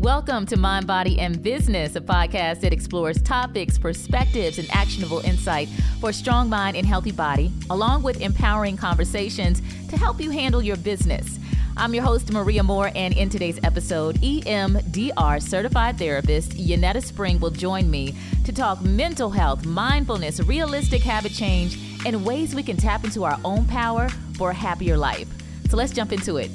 Welcome to Mind, Body, and Business, a podcast that explores topics, perspectives, and actionable insight for a strong mind and healthy body, along with empowering conversations to help you handle your business. I'm your host, Maria Moore, and in today's episode, EMDR certified therapist Yunetta Spring will join me to talk mental health, mindfulness, realistic habit change, and ways we can tap into our own power for a happier life. So let's jump into it.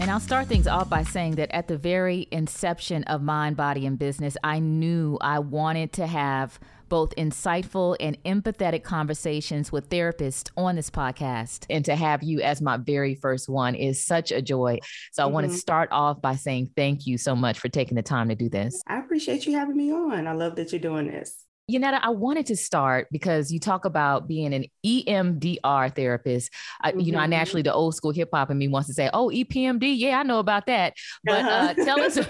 And I'll start things off by saying that at the very inception of Mind, Body, and Business, I knew I wanted to have both insightful and empathetic conversations with therapists on this podcast. And to have you as my very first one is such a joy. So I mm-hmm. want to start off by saying thank you so much for taking the time to do this. I appreciate you having me on. I love that you're doing this. Yunetta, I wanted to start because you talk about being an EMDR therapist. I, mm-hmm. You know, I mm-hmm. naturally, the old school hip hop in me wants to say, oh, EPMD. Yeah, I know about that. But uh, uh-huh. uh, tell us,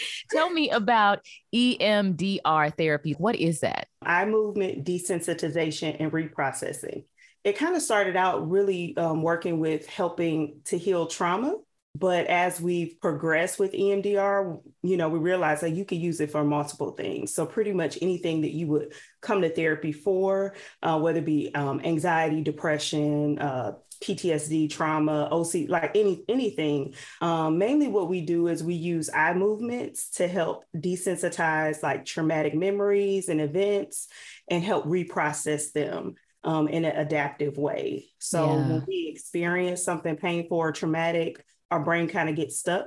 tell me about EMDR therapy. What is that? Eye movement desensitization and reprocessing. It kind of started out really um, working with helping to heal trauma but as we've progressed with EMDR, you know, we realize that you can use it for multiple things. So pretty much anything that you would come to therapy for, uh, whether it be um, anxiety, depression, uh, PTSD, trauma, OC, like any anything. Um, mainly, what we do is we use eye movements to help desensitize like traumatic memories and events, and help reprocess them um, in an adaptive way. So yeah. when we experience something painful or traumatic, our brain kind of gets stuck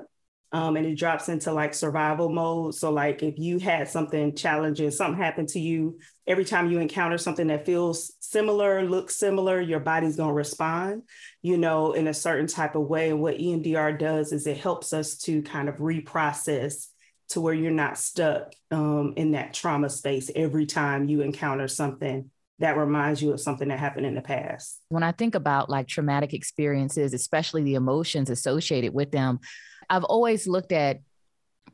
um, and it drops into like survival mode. So, like if you had something challenging, something happened to you, every time you encounter something that feels similar, looks similar, your body's going to respond, you know, in a certain type of way. And what EMDR does is it helps us to kind of reprocess to where you're not stuck um, in that trauma space every time you encounter something that reminds you of something that happened in the past. When I think about like traumatic experiences, especially the emotions associated with them, I've always looked at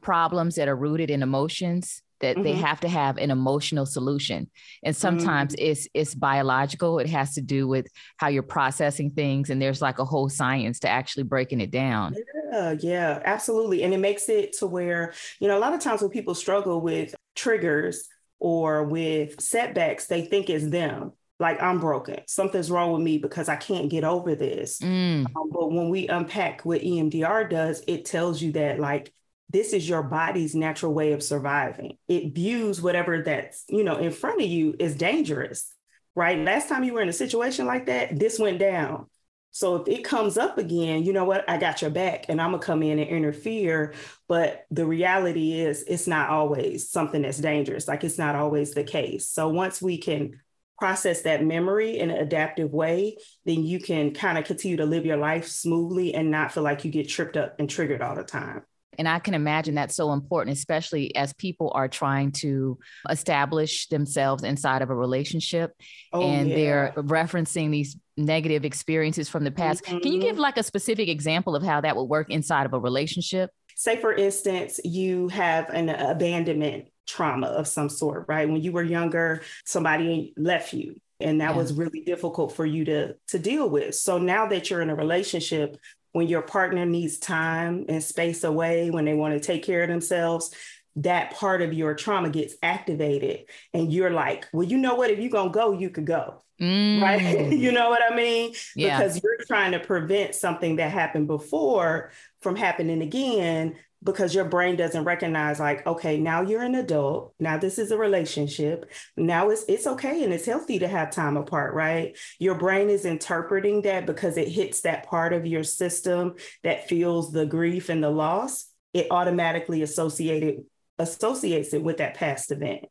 problems that are rooted in emotions that mm-hmm. they have to have an emotional solution and sometimes mm-hmm. it's it's biological it has to do with how you're processing things and there's like a whole science to actually breaking it down yeah yeah absolutely and it makes it to where you know a lot of times when people struggle with triggers or with setbacks, they think it's them. Like I'm broken. Something's wrong with me because I can't get over this. Mm. Um, but when we unpack what EMDR does, it tells you that like this is your body's natural way of surviving. It views whatever that's, you know, in front of you is dangerous. Right. Last time you were in a situation like that, this went down. So if it comes up again, you know what? I got your back and I'm going to come in and interfere. But the reality is, it's not always something that's dangerous. Like it's not always the case. So once we can process that memory in an adaptive way, then you can kind of continue to live your life smoothly and not feel like you get tripped up and triggered all the time. And I can imagine that's so important, especially as people are trying to establish themselves inside of a relationship oh, and yeah. they're referencing these negative experiences from the past. Mm-hmm. Can you give mm-hmm. like a specific example of how that would work inside of a relationship? Say, for instance, you have an abandonment trauma of some sort, right? When you were younger, somebody left you and that yeah. was really difficult for you to to deal with so now that you're in a relationship when your partner needs time and space away, when they want to take care of themselves, that part of your trauma gets activated. And you're like, well, you know what? If you're going to go, you could go. Mm. Right. you know what I mean? Yeah. Because you're trying to prevent something that happened before from happening again because your brain doesn't recognize like okay now you're an adult. Now this is a relationship. Now it's it's okay and it's healthy to have time apart right? Your brain is interpreting that because it hits that part of your system that feels the grief and the loss. It automatically associated associates it with that past event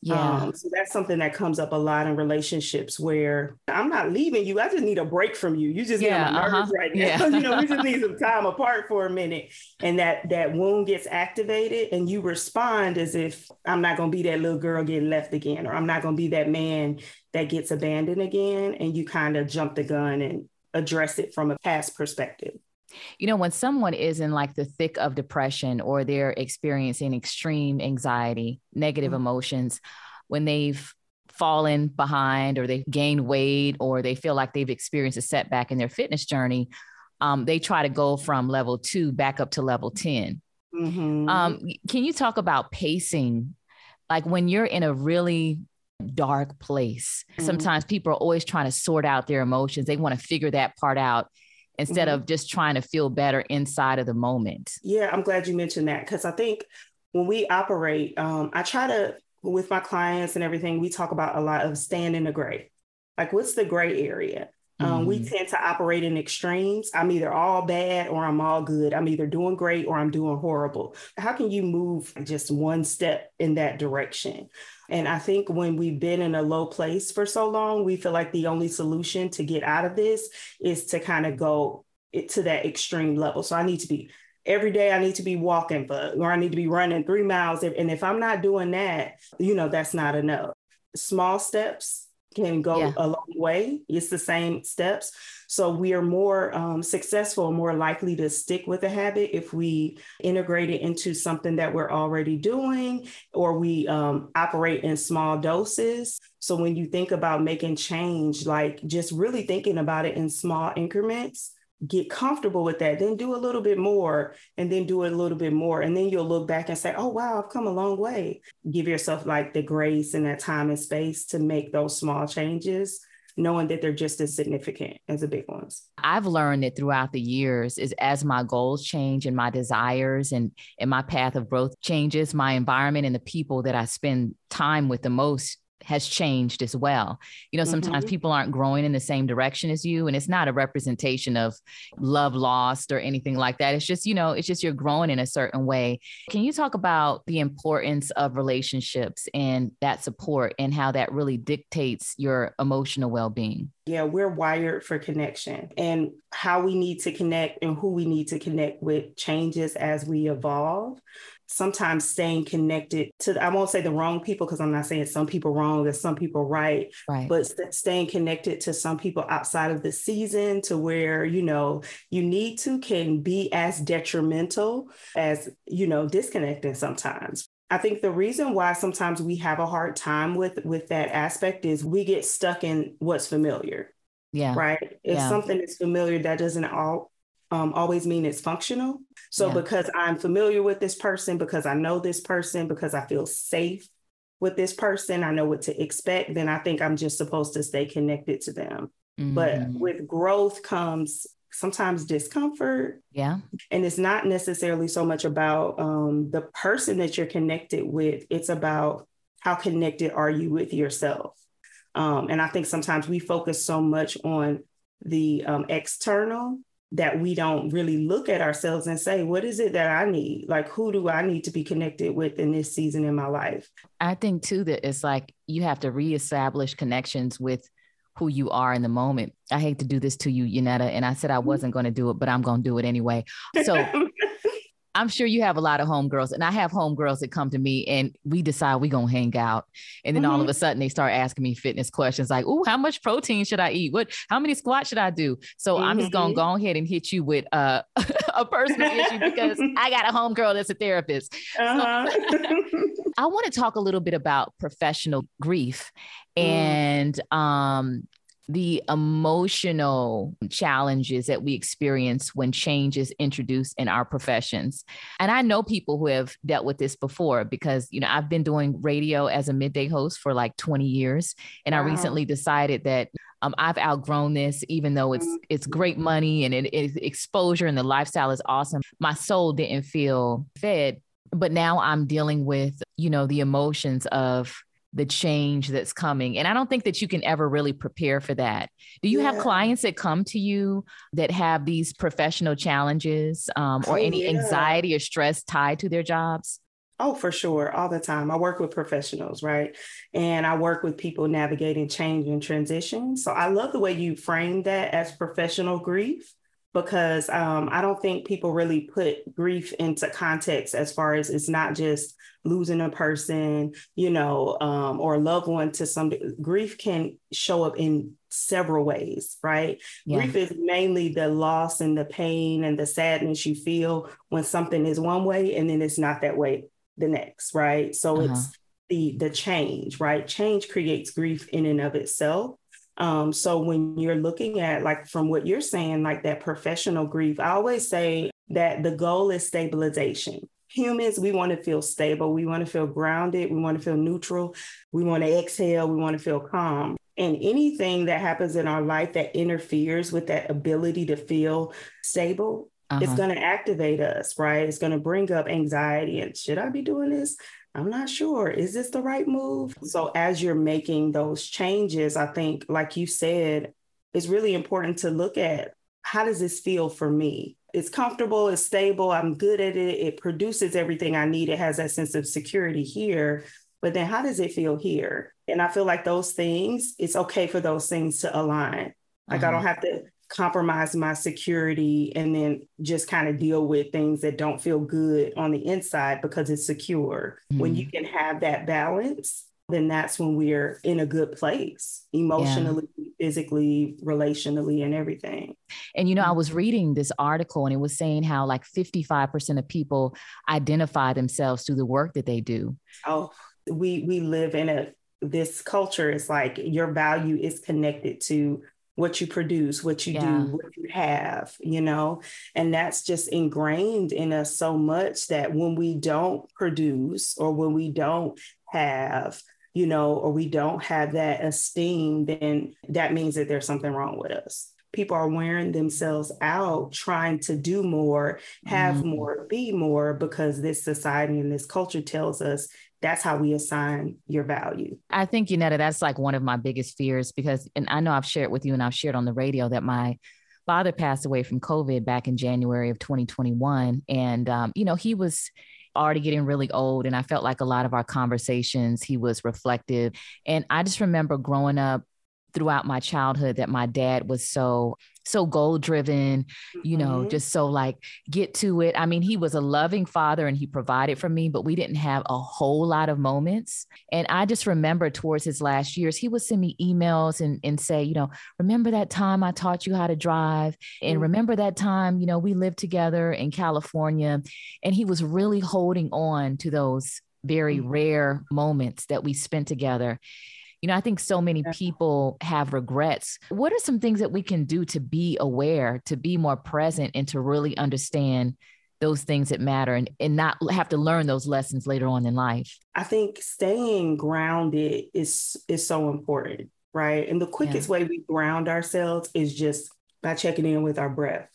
Yeah. Um, so that's something that comes up a lot in relationships where I'm not leaving you. I just need a break from you. You just Yeah, my uh-huh. right now. Yeah. you know, we just need some time apart for a minute. And that that wound gets activated and you respond as if I'm not gonna be that little girl getting left again, or I'm not gonna be that man that gets abandoned again. And you kind of jump the gun and address it from a past perspective. You know, when someone is in like the thick of depression or they're experiencing extreme anxiety, negative Mhm. emotions, when they've fallen behind or they've gained weight or they feel like they've experienced a setback in their fitness journey, um, they try to go from level two back up to level 10. Mhm. Um, can you talk about pacing? Like when you're in a really dark place, Mhm. sometimes people are always trying to sort out their emotions. They want to figure that part out instead Mhm. of just trying to feel better inside of the moment. Yeah, I'm glad you mentioned that because I think when we operate, um, I try to, with my clients and everything, we talk about a lot of staying in the gray. Like, what's the gray area? Um, we Mhm. tend to operate in extremes. I'm either all bad or I'm all good. I'm either doing great or I'm doing horrible. How can you move just one step in that direction? And I think when we've been in a low place for so long, we feel like the only solution to get out of this is to kind of go it to that extreme level. So I need to be every day I need to be walking for or I need to be running three miles. And if I'm not doing that, you know, that's not enough. Small steps can go Yeah. a long way. It's the same steps. So we are more um, successful, more likely to stick with a habit if we integrate it into something that we're already doing or we um, operate in small doses. So when you think about making change, like just really thinking about it in small increments, get comfortable with that, then do a little bit more and then do a little bit more. And then you'll look back and say, oh, wow, I've come a long way. Give yourself like the grace and that time and space to make those small changes, knowing that they're just as significant as the big ones. I've learned that throughout the years is as my goals change and my desires and and my path of growth changes, my environment and the people that I spend time with the most has changed as well. You know, sometimes Mhm. people aren't growing in the same direction as you and it's not a representation of love lost or anything like that. It's just, you know, it's just you're growing in a certain way. Can you talk about the importance of relationships and that support and how that really dictates your emotional well-being? Yeah, we're wired for connection and how we need to connect and who we need to connect with changes as we evolve. Sometimes staying connected to, I won't say the wrong people because I'm not saying some people wrong or some people right, Right. but st- staying connected to some people outside of the season to where, you know, you need to can be as detrimental as, you know, disconnecting sometimes. I think the reason why sometimes we have a hard time with with that aspect is we get stuck in what's familiar yeah. right? If Yeah. something is familiar, that doesn't all um, always mean it's functional. So Yeah. because I'm familiar with this person, because I know this person, because I feel safe with this person, I know what to expect, then I think I'm just supposed to stay connected to them. But Mhm. with growth comes sometimes discomfort. yeah. And it's not necessarily so much about um, the person that you're connected with, it's about how connected are you with yourself. Um, and I think sometimes we focus so much on the um, external that we don't really look at ourselves and say, what is it that I need? Like, who do I need to be connected with in this season in my life? I think too that it's like you have to reestablish connections with who you are in the moment. I hate to do this to you, Yunetta, and I said I mm-hmm. wasn't going to do it, but I'm going to do it anyway. So I'm sure you have a lot of homegirls, and I have homegirls that come to me and we decide we're going to hang out. And then all of a sudden they start asking me fitness questions like, oh, how much protein should I eat? What, how many squats should I do? So I'm just going to go ahead and hit you with uh, a personal issue because I got a homegirl that's a therapist. uh-huh. I want to talk a little bit about professional grief Mm. and um, the emotional challenges that we experience when change is introduced in our professions. And I know people who have dealt with this before because, you know, I've been doing radio as a midday host for like 20 years. And I recently decided that um, I've outgrown this, even though it's Mm. it's great money and it is exposure and the lifestyle is awesome. My soul didn't feel fed, but now I'm dealing with you know the emotions of the change that's coming, and I don't think that you can ever really prepare for that. Do you have clients that come to you that have these professional challenges um, or Oh, any yeah. anxiety or stress tied to their jobs? Oh, for sure, all the time. I work with professionals, right? And I work with people navigating change and transition. So I love the way you frame that as professional grief because um, I don't think people really put grief into context as far as it's not just losing a person, you know, um, or a loved one to some grief can show up in several ways, right? Yeah. Grief is mainly the loss and the pain and the sadness you feel when something is one way and then it's not that way the next, right? So uh-huh. it's the the change, right? Change creates grief in and of itself. Um, so when you're looking at like from what you're saying, like that professional grief, I always say that the goal is stabilization. Humans, we want to feel stable. We want to feel grounded. We want to feel neutral. We want to exhale. We want to feel calm. And anything that happens in our life that interferes with that ability to feel stable, uh-huh. it's going to activate us, right? It's going to bring up anxiety and should I be doing this? I'm not sure. Is this the right move? So, as you're making those changes, I think, like you said, it's really important to look at how does this feel for me? It's comfortable, it's stable, I'm good at it, it produces everything I need, it has that sense of security here. But then, how does it feel here? And I feel like those things, it's okay for those things to align. Like, uh-huh. I don't have to compromise my security and then just kind of deal with things that don't feel good on the inside because it's secure. Mm-hmm. When you mm-hmm. can have that balance, then that's when we're in a good place emotionally, yeah. physically, relationally, and everything. And you know, I was mm-hmm. reading this article and it was saying how like 55% of people identify themselves through the work that they do. Oh, we we live in a this culture is like your value is connected to what you produce, what you yeah. do, what you have, you know, and that's just ingrained in us so much that when we don't produce or when we don't have, you know, or we don't have that esteem, then that means that there's something wrong with us. People are wearing themselves out trying to do more, have mm. more, be more because this society and this culture tells us that's how we assign your value. I think, Yunetta, that's like one of my biggest fears because, and I know I've shared with you and I've shared on the radio that my father passed away from COVID back in January of 2021. And, um, you know, he was already getting really old. And I felt like a lot of our conversations, he was reflective. And I just remember growing up throughout my childhood that my dad was so so goal driven, you know, mm-hmm. just so like get to it. I mean, he was a loving father and he provided for me, but we didn't have a whole lot of moments. And I just remember towards his last years, he would send me emails and, and say, you know, remember that time I taught you how to drive? And mm-hmm. remember that time, you know, we lived together in California. And he was really holding on to those very mm-hmm. rare moments that we spent together. You know, I think so many people have regrets. What are some things that we can do to be aware, to be more present, and to really understand those things that matter and, and not have to learn those lessons later on in life? I think staying grounded is is so important, right? And the quickest yeah. way we ground ourselves is just by checking in with our breath.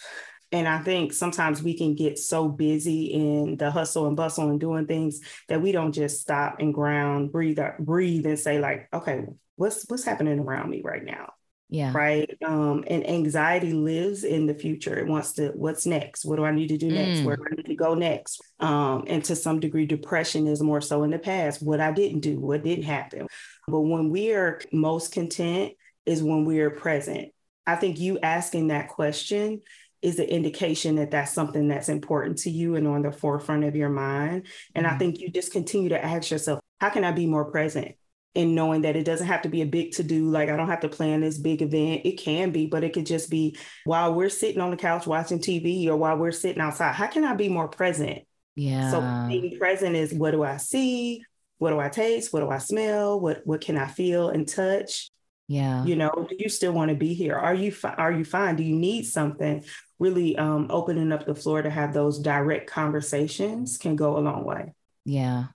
And I think sometimes we can get so busy in the hustle and bustle and doing things that we don't just stop and ground, breathe, breathe, and say like, okay, what's what's happening around me right now? Yeah. Right. Um, and anxiety lives in the future. It wants to, what's next? What do I need to do next? Mm. Where do I need to go next? Um, and to some degree, depression is more so in the past. What I didn't do, what didn't happen. But when we are most content is when we are present. I think you asking that question is an indication that that's something that's important to you and on the forefront of your mind. And mm-hmm. I think you just continue to ask yourself, how can I be more present? in knowing that it doesn't have to be a big to do. Like, I don't have to plan this big event. It can be, but it could just be while we're sitting on the couch watching TV or while we're sitting outside. How can I be more present? Yeah. So being present is what do I see? What do I taste? What do I smell? What what can I feel and touch? Yeah. You know, do you still want to be here? Are you fi- are you fine? Do you need something? Really um, opening up the floor to have those direct conversations can go a long way. Yeah.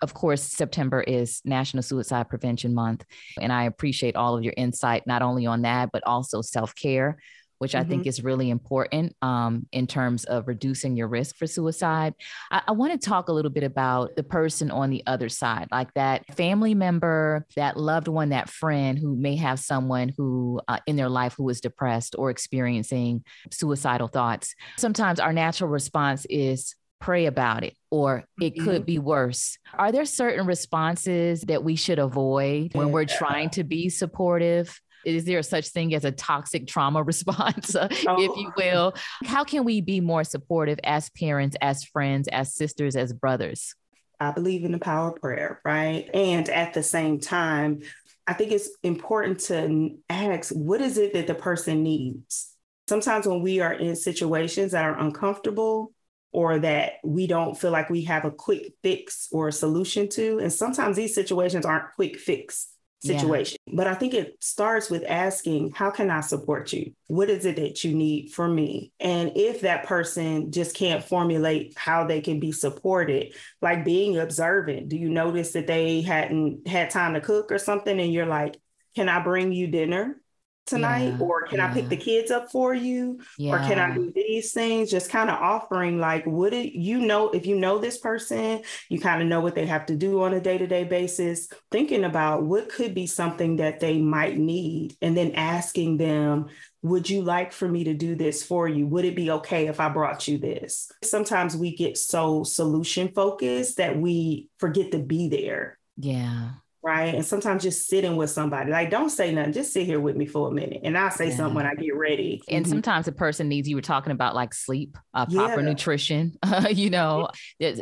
Of course, September is National Suicide Prevention Month. And I appreciate all of your insight, not only on that, but also self care, which mm-hmm. I think mm-hmm. is really important um, in terms of reducing your risk for suicide. I, I want to talk a little bit about the person on the other side, like that family member, that loved one, that friend who may have someone who uh, in their life who is depressed or experiencing suicidal thoughts. Sometimes our natural response is pray about it or it mm-hmm. could be worse. Are there certain responses that we should avoid when we're trying to be supportive? Is there such thing as a toxic trauma response, oh. if you oh. will? How can we be more supportive as parents, as friends, as sisters, as brothers? I believe in the power of prayer, right? And at the same time, I think it's important to ask what is it that the person needs? Sometimes when we are in situations that are uncomfortable or that we don't feel like we have a quick fix or a solution to, and sometimes these situations aren't quick fix situation. Yeah. But I think it starts with asking, how can I support you? What is it that you need from me? And if that person just can't formulate how they can be supported, like being observant, do you notice that they hadn't had time to cook or something? And you're like, can I bring you dinner? Tonight yeah, or can yeah. i pick the kids up for you? Yeah. or can i do these things? Just kind of offering like would it you know if you know this person you kind of know what they have to do on a day-to-day basis thinking about what could be something that they might need and then asking them would you like for me to do this for you? Would it be okay if i brought you this? Sometimes we get so solution focused that we forget to be there. Yeah right? And sometimes just sitting with somebody, like don't say nothing, just sit here with me for a minute, and I'll say yeah. something when I get ready. And mm-hmm. sometimes a person needs. You were talking about like sleep, uh, proper yeah. nutrition, you know,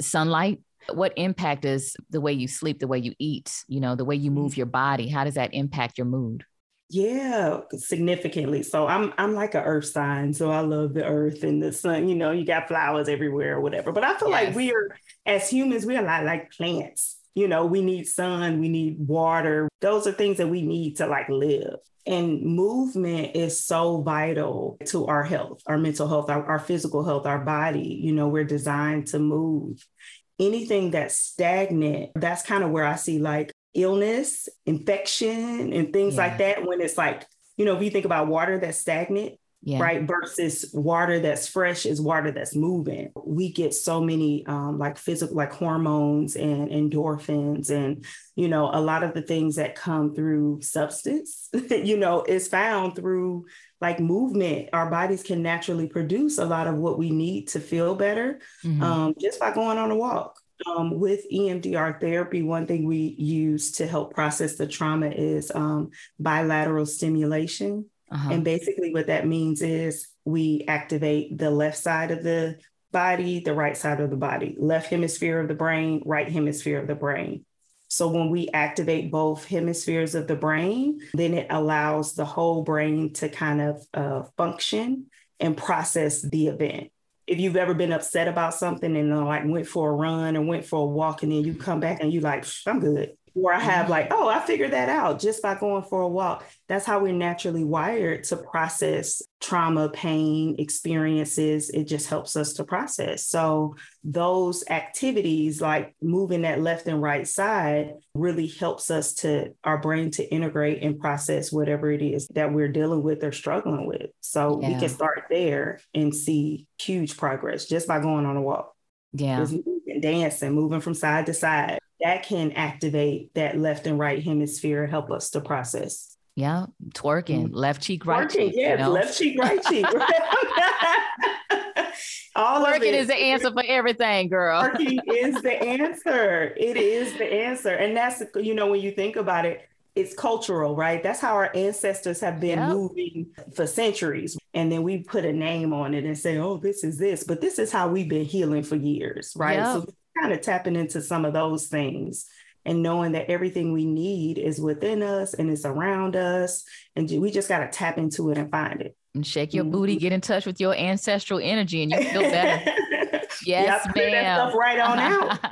sunlight. What impact does the way you sleep, the way you eat, you know, the way you move mm-hmm. your body? How does that impact your mood? Yeah, significantly. So I'm I'm like a earth sign. So I love the earth and the sun. You know, you got flowers everywhere or whatever. But I feel yes. like we are as humans, we are a lot like plants you know, we need sun, we need water. Those are things that we need to like live. And movement is so vital to our health, our mental health, our, our physical health, our body. You know, we're designed to move. Anything that's stagnant, that's kind of where I see like illness, infection, and things yeah. like that. When it's like, you know, if you think about water that's stagnant, yeah. right? Versus water that's fresh is water that's moving. We get so many um, like physical, like hormones and endorphins, and you know, a lot of the things that come through substance, you know, is found through like movement. Our bodies can naturally produce a lot of what we need to feel better mm-hmm. um, just by going on a walk. Um, with EMDR therapy, one thing we use to help process the trauma is um, bilateral stimulation. Uh-huh. And basically, what that means is we activate the left side of the body, the right side of the body, left hemisphere of the brain, right hemisphere of the brain. So when we activate both hemispheres of the brain, then it allows the whole brain to kind of uh, function and process the event. If you've ever been upset about something and uh, like went for a run or went for a walk and then you come back and you like, I'm good where I have mm-hmm. like, oh, I figured that out just by going for a walk. That's how we're naturally wired to process trauma, pain, experiences. It just helps us to process. So those activities like moving that left and right side really helps us to our brain to integrate and process whatever it is that we're dealing with or struggling with. So yeah. we can start there and see huge progress just by going on a walk. Yeah. Moving, dancing, moving from side to side that can activate that left and right hemisphere, help us to process. Yeah, twerking, mm-hmm. left cheek, right twerking, cheek. Yeah, you know? left cheek, right cheek. All twerking is the answer for everything, girl. Twerking is the answer. It is the answer, and that's you know when you think about it, it's cultural, right? That's how our ancestors have been yep. moving for centuries. And then we put a name on it and say, oh, this is this. But this is how we've been healing for years, right? Yep. So kind of tapping into some of those things and knowing that everything we need is within us and it's around us. And we just got to tap into it and find it. And shake your mm-hmm. booty, get in touch with your ancestral energy, and you feel better. Yes, ma'am. right on out.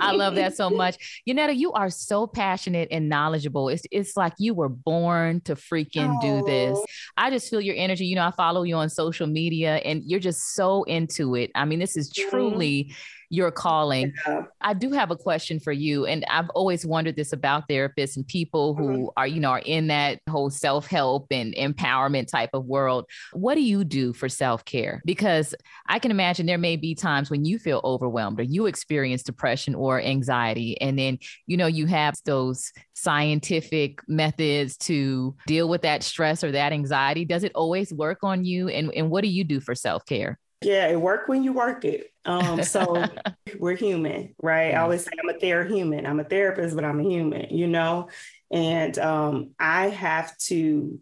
I love that so much. Yunetta, you are so passionate and knowledgeable. It's it's like you were born to freaking oh. do this. Oh. I just feel your energy. You know, I follow you on social media and you're just so into it. I mean, this is mm-hmm. truly mm-hmm your calling. Yeah. I do have a question for you. And I've always wondered this about therapists and people who mm-hmm. are, you know, are in that whole self-help and empowerment type of world. What do you do for self-care? Because I can imagine there may be times when you feel overwhelmed or you experience depression or anxiety. And then, you know, you have those scientific methods to deal with that stress or that anxiety. Does it always work on you? And, and what do you do for self-care? Yeah, it work when you work it. Um, so we're human, right? I always say I'm a ther human. I'm a therapist, but I'm a human, you know? And um, I have to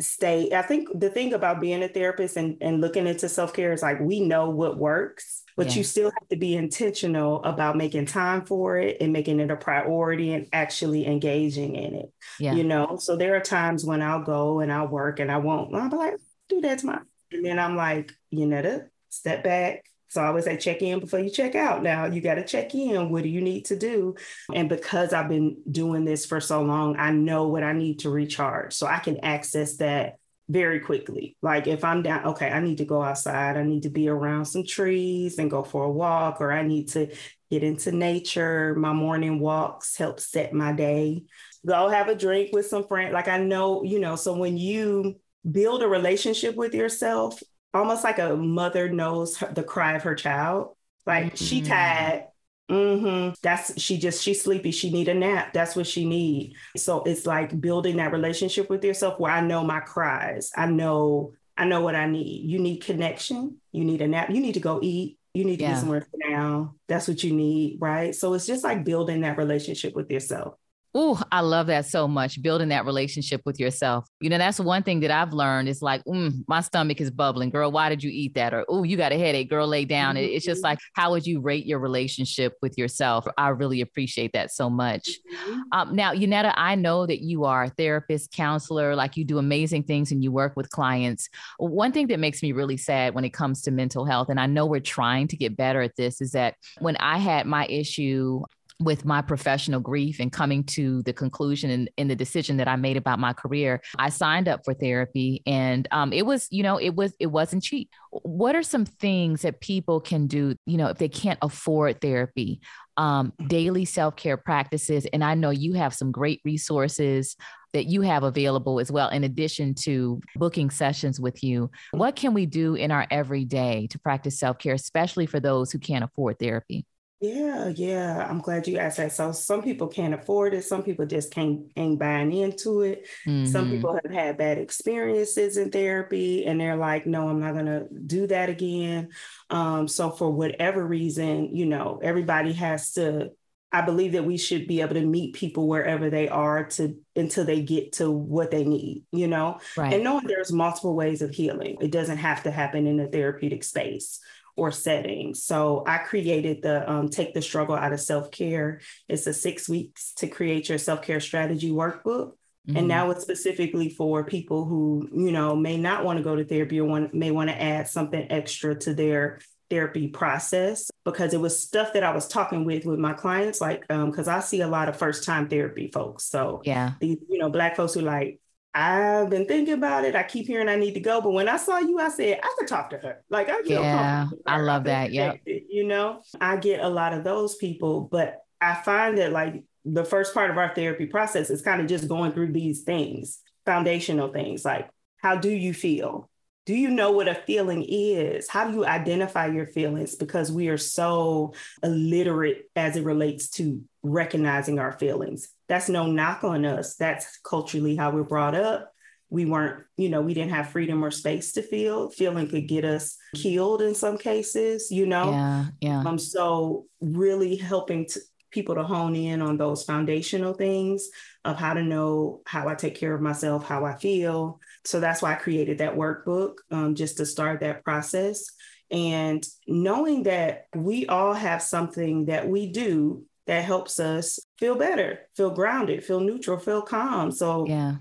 stay. I think the thing about being a therapist and, and looking into self-care is like we know what works, but yeah. you still have to be intentional about making time for it and making it a priority and actually engaging in it. Yeah. You know, so there are times when I'll go and I'll work and I won't, I'll be like, do that tomorrow. And then I'm like, you know, step back, so I always say check in before you check out. Now you got to check in. What do you need to do? And because I've been doing this for so long, I know what I need to recharge. So I can access that very quickly. Like if I'm down, okay, I need to go outside. I need to be around some trees and go for a walk, or I need to get into nature. My morning walks help set my day. Go have a drink with some friends. Like I know, you know, so when you build a relationship with yourself almost like a mother knows her, the cry of her child. Like mm-hmm. she tired. Mm-hmm. That's she just she's sleepy. She need a nap. That's what she need. So it's like building that relationship with yourself where I know my cries. I know I know what I need. You need connection. You need a nap. You need to go eat. You need to yeah. get somewhere now. That's what you need, right? So it's just like building that relationship with yourself. Oh, I love that so much. Building that relationship with yourself. You know, that's one thing that I've learned is like, mm, my stomach is bubbling. Girl, why did you eat that? Or, oh, you got a headache. Girl, lay down. Mm-hmm. It's just mm-hmm. like, how would you rate your relationship with yourself? I really appreciate that so much. Mm-hmm. Um, now, Yunetta, I know that you are a therapist, counselor, like you do amazing things and you work with clients. One thing that makes me really sad when it comes to mental health, and I know we're trying to get better at this, is that when I had my issue, with my professional grief and coming to the conclusion in, in, the decision that I made about my career, I signed up for therapy, and um, it was, you know, it was it wasn't cheap. What are some things that people can do, you know, if they can't afford therapy? Um, daily self care practices, and I know you have some great resources that you have available as well, in addition to booking sessions with you. What can we do in our everyday to practice self care, especially for those who can't afford therapy? Yeah, yeah. I'm glad you asked that. So some people can't afford it. Some people just can't ain't buying into it. Mm-hmm. Some people have had bad experiences in therapy and they're like, no, I'm not gonna do that again. Um, so for whatever reason, you know, everybody has to I believe that we should be able to meet people wherever they are to until they get to what they need, you know? Right. And knowing there's multiple ways of healing. It doesn't have to happen in a therapeutic space or settings. So I created the um, Take the Struggle Out of Self Care. It's a six weeks to create your self care strategy workbook. Mm-hmm. And now it's specifically for people who, you know, may not want to go to therapy or want, may want to add something extra to their therapy process because it was stuff that I was talking with with my clients, like because um, I see a lot of first time therapy folks. So yeah, these you know black folks who like I've been thinking about it. I keep hearing I need to go, but when I saw you, I said I could talk to her. Like I feel yeah, I love that. Yeah, you know, I get a lot of those people, but I find that like the first part of our therapy process is kind of just going through these things, foundational things like how do you feel? Do you know what a feeling is? How do you identify your feelings? Because we are so illiterate as it relates to recognizing our feelings. That's no knock on us. That's culturally how we're brought up. We weren't, you know, we didn't have freedom or space to feel. Feeling could get us killed in some cases, you know? Yeah. Yeah. Um, so really helping to, people to hone in on those foundational things of how to know how I take care of myself, how I feel. So that's why I created that workbook um, just to start that process. And knowing that we all have something that we do that helps us feel better, feel grounded, feel neutral, feel calm. So yeah.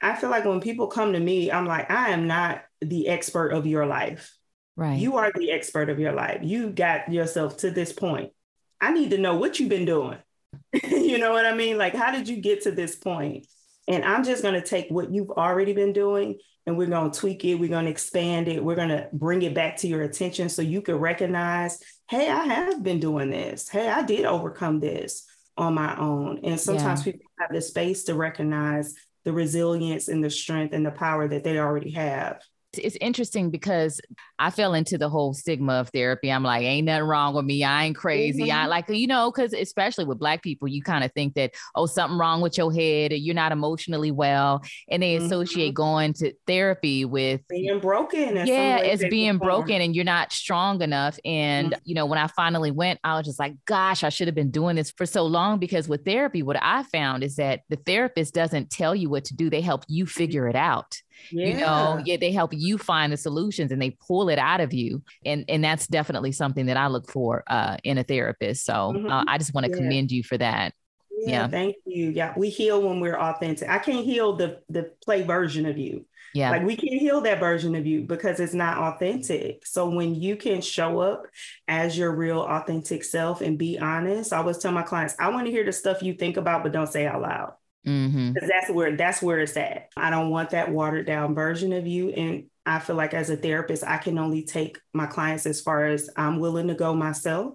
I feel like when people come to me, I'm like, I am not the expert of your life. Right. You are the expert of your life. You got yourself to this point. I need to know what you've been doing. you know what I mean? Like, how did you get to this point? And I'm just going to take what you've already been doing and we're going to tweak it. We're going to expand it. We're going to bring it back to your attention so you can recognize, hey, I have been doing this. Hey, I did overcome this on my own. And sometimes yeah. people have the space to recognize the resilience and the strength and the power that they already have. It's interesting because I fell into the whole stigma of therapy. I'm like, ain't nothing wrong with me. I ain't crazy. Mm-hmm. I like, you know, because especially with Black people, you kind of think that, oh, something wrong with your head or you're not emotionally well. And they associate mm-hmm. going to therapy with being broken. Yeah, it's being broken and you're not strong enough. And, mm-hmm. you know, when I finally went, I was just like, gosh, I should have been doing this for so long because with therapy, what I found is that the therapist doesn't tell you what to do, they help you figure it out. Yeah. You know, yeah, they help you find the solutions and they pull it out of you. And and that's definitely something that I look for uh, in a therapist. So mm-hmm. uh, I just want to yeah. commend you for that. Yeah, yeah, thank you. Yeah, we heal when we're authentic. I can't heal the the play version of you. Yeah. Like we can't heal that version of you because it's not authentic. So when you can show up as your real authentic self and be honest, I always tell my clients, I want to hear the stuff you think about, but don't say out loud. Mm-hmm. That's where that's where it's at. I don't want that watered down version of you. And I feel like as a therapist, I can only take my clients as far as I'm willing to go myself.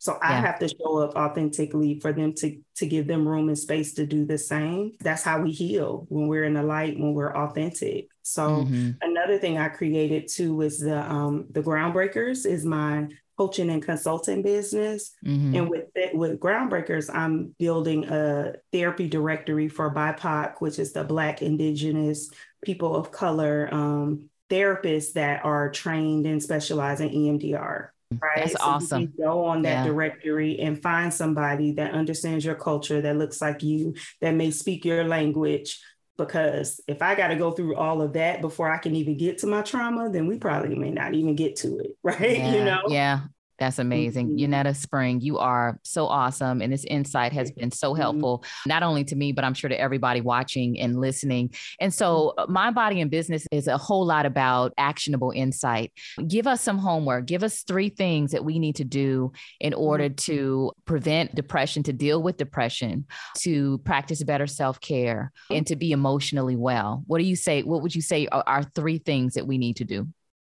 So I yeah. have to show up authentically for them to to give them room and space to do the same. That's how we heal when we're in the light, when we're authentic. So mm-hmm. another thing I created too is the um the groundbreakers is my coaching and consulting business. Mm-hmm. And with with Groundbreakers, I'm building a therapy directory for BIPOC, which is the Black, Indigenous, people of color um, therapists that are trained and specialize in EMDR. Right. That's so awesome. go on that yeah. directory and find somebody that understands your culture, that looks like you, that may speak your language, because if I got to go through all of that before I can even get to my trauma, then we probably may not even get to it, right? Yeah, you know? Yeah. That's amazing. mm hmm Spring, you are so awesome. And this insight has been so mm-hmm. helpful, mm-hmm. not only to me, but I'm sure to everybody watching and listening. And so, mm-hmm. uh, Mind Body and Business is a whole lot about actionable insight. Give us some homework. Give us three things that we need to do in order mm-hmm. to prevent depression, to deal with depression, to practice better self care, and to be emotionally well. What do you say? What would you say are, are three things that we need to do?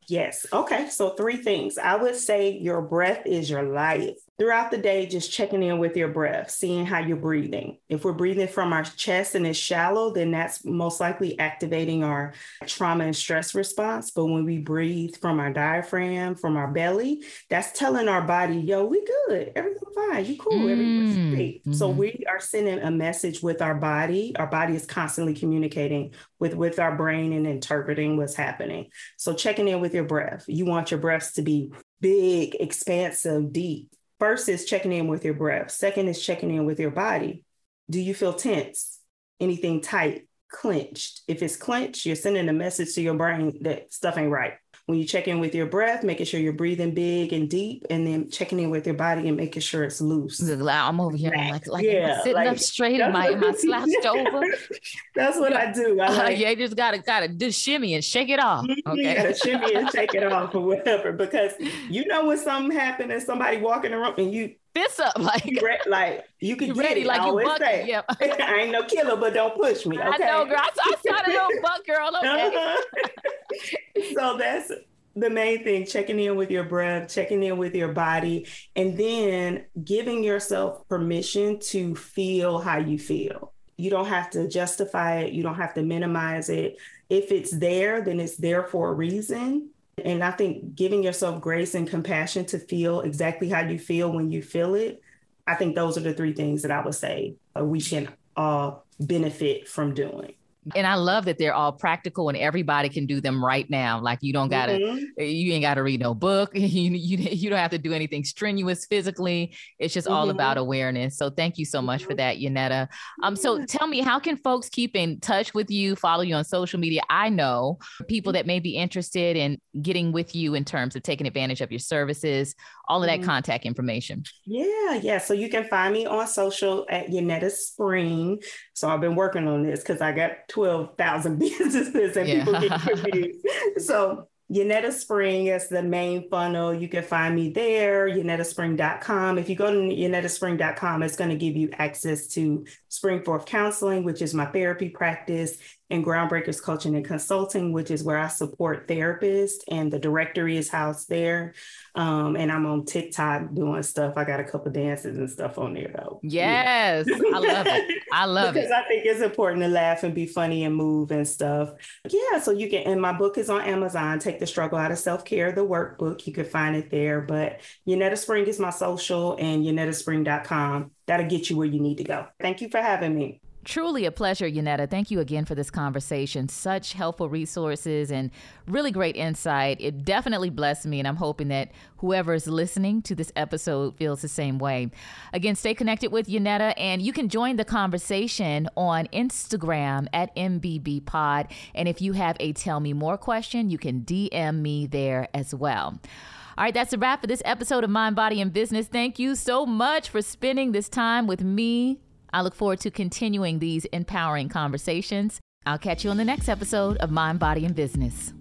Yes. Okay. So, three things. I would say your breath is your life throughout the day, just checking in with your breath, seeing how you're breathing. If we're breathing from our chest and it's shallow, then that's most likely activating our trauma and stress response. But when we breathe from our diaphragm, from our belly, that's telling our body, yo, we good, everything fine, you cool, everything's mm, great. Mm-hmm. So we are sending a message with our body. Our body is constantly communicating with, with our brain and interpreting what's happening. So checking in with your breath. You want your breaths to be big, expansive, deep First is checking in with your breath. Second is checking in with your body. Do you feel tense? Anything tight, clenched? If it's clenched, you're sending a message to your brain that stuff ain't right when you check in with your breath, making sure you're breathing big and deep, and then checking in with your body and making sure it's loose. I'm over here like, like yeah, sitting like, up straight. Am I, am I slouched over? That's what I do. I like, uh, yeah, you just gotta gotta do shimmy and shake it off. Mm-hmm. Okay, shimmy and shake it off or whatever. Because you know when something happened and somebody walking around and you this up like re- like you can you get ready it. like I you bucket. Yep. I ain't no killer, but don't push me. Okay? I know, girl. I, I saw the little buck girl. Okay. Uh-huh. so that's the main thing checking in with your breath, checking in with your body, and then giving yourself permission to feel how you feel. You don't have to justify it, you don't have to minimize it. If it's there, then it's there for a reason. And I think giving yourself grace and compassion to feel exactly how you feel when you feel it, I think those are the three things that I would say uh, we can all benefit from doing. And I love that they're all practical and everybody can do them right now. Like you don't gotta, mm-hmm. you ain't gotta read no book. You, you, you don't have to do anything strenuous physically. It's just mm-hmm. all about awareness. So thank you so much mm-hmm. for that, Yunetta. Um, so tell me, how can folks keep in touch with you, follow you on social media? I know people that may be interested in getting with you in terms of taking advantage of your services, all of that mm-hmm. contact information. Yeah, yeah. So you can find me on social at Yunetta Spring. So I've been working on this because I got 12,000 businesses and yeah. people get confused. so Yunetta Spring is the main funnel. You can find me there, yunettaspring.com. If you go to yunettaspring.com, it's going to give you access to Springforth Counseling, which is my therapy practice, and Groundbreakers Coaching and Consulting, which is where I support therapists, and the directory is housed there. Um, and I'm on TikTok doing stuff. I got a couple dances and stuff on there though. Yes, yeah. I love it. I love because it. I think it's important to laugh and be funny and move and stuff. Yeah, so you can. And my book is on Amazon. Take the struggle out of self care, the workbook. You can find it there. But Yunetta Spring is my social, and YunettaSpring.com. That'll get you where you need to go. Thank you for having me. Truly a pleasure, Yunetta. Thank you again for this conversation. Such helpful resources and really great insight. It definitely blessed me, and I'm hoping that whoever is listening to this episode feels the same way. Again, stay connected with Yunetta, and you can join the conversation on Instagram at MBB Pod. And if you have a Tell Me More question, you can DM me there as well. All right, that's a wrap for this episode of Mind, Body, and Business. Thank you so much for spending this time with me I look forward to continuing these empowering conversations. I'll catch you on the next episode of Mind, Body, and Business.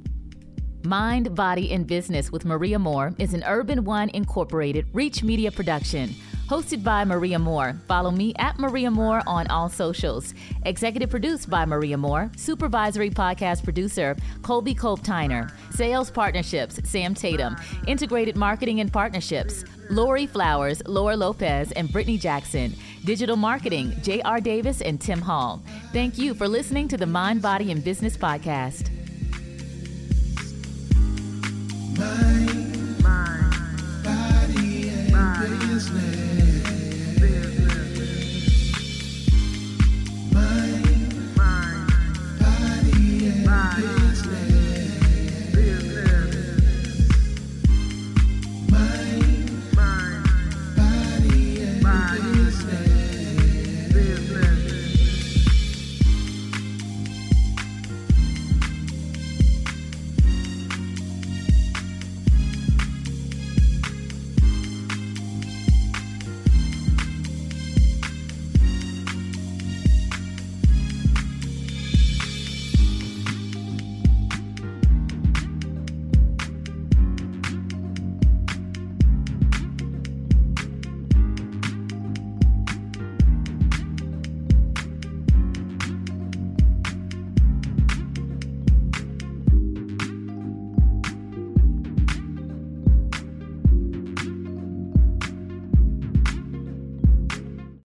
Mind, Body, and Business with Maria Moore is an Urban One Incorporated Reach Media production. Hosted by Maria Moore. Follow me at Maria Moore on all socials. Executive produced by Maria Moore. Supervisory podcast producer, Colby Cope Tyner. Sales partnerships, Sam Tatum. Integrated marketing and partnerships, Lori Flowers, Laura Lopez, and Brittany Jackson. Digital marketing, J.R. Davis and Tim Hall. Thank you for listening to the Mind, Body, and Business podcast. Mind, mind, body, and business.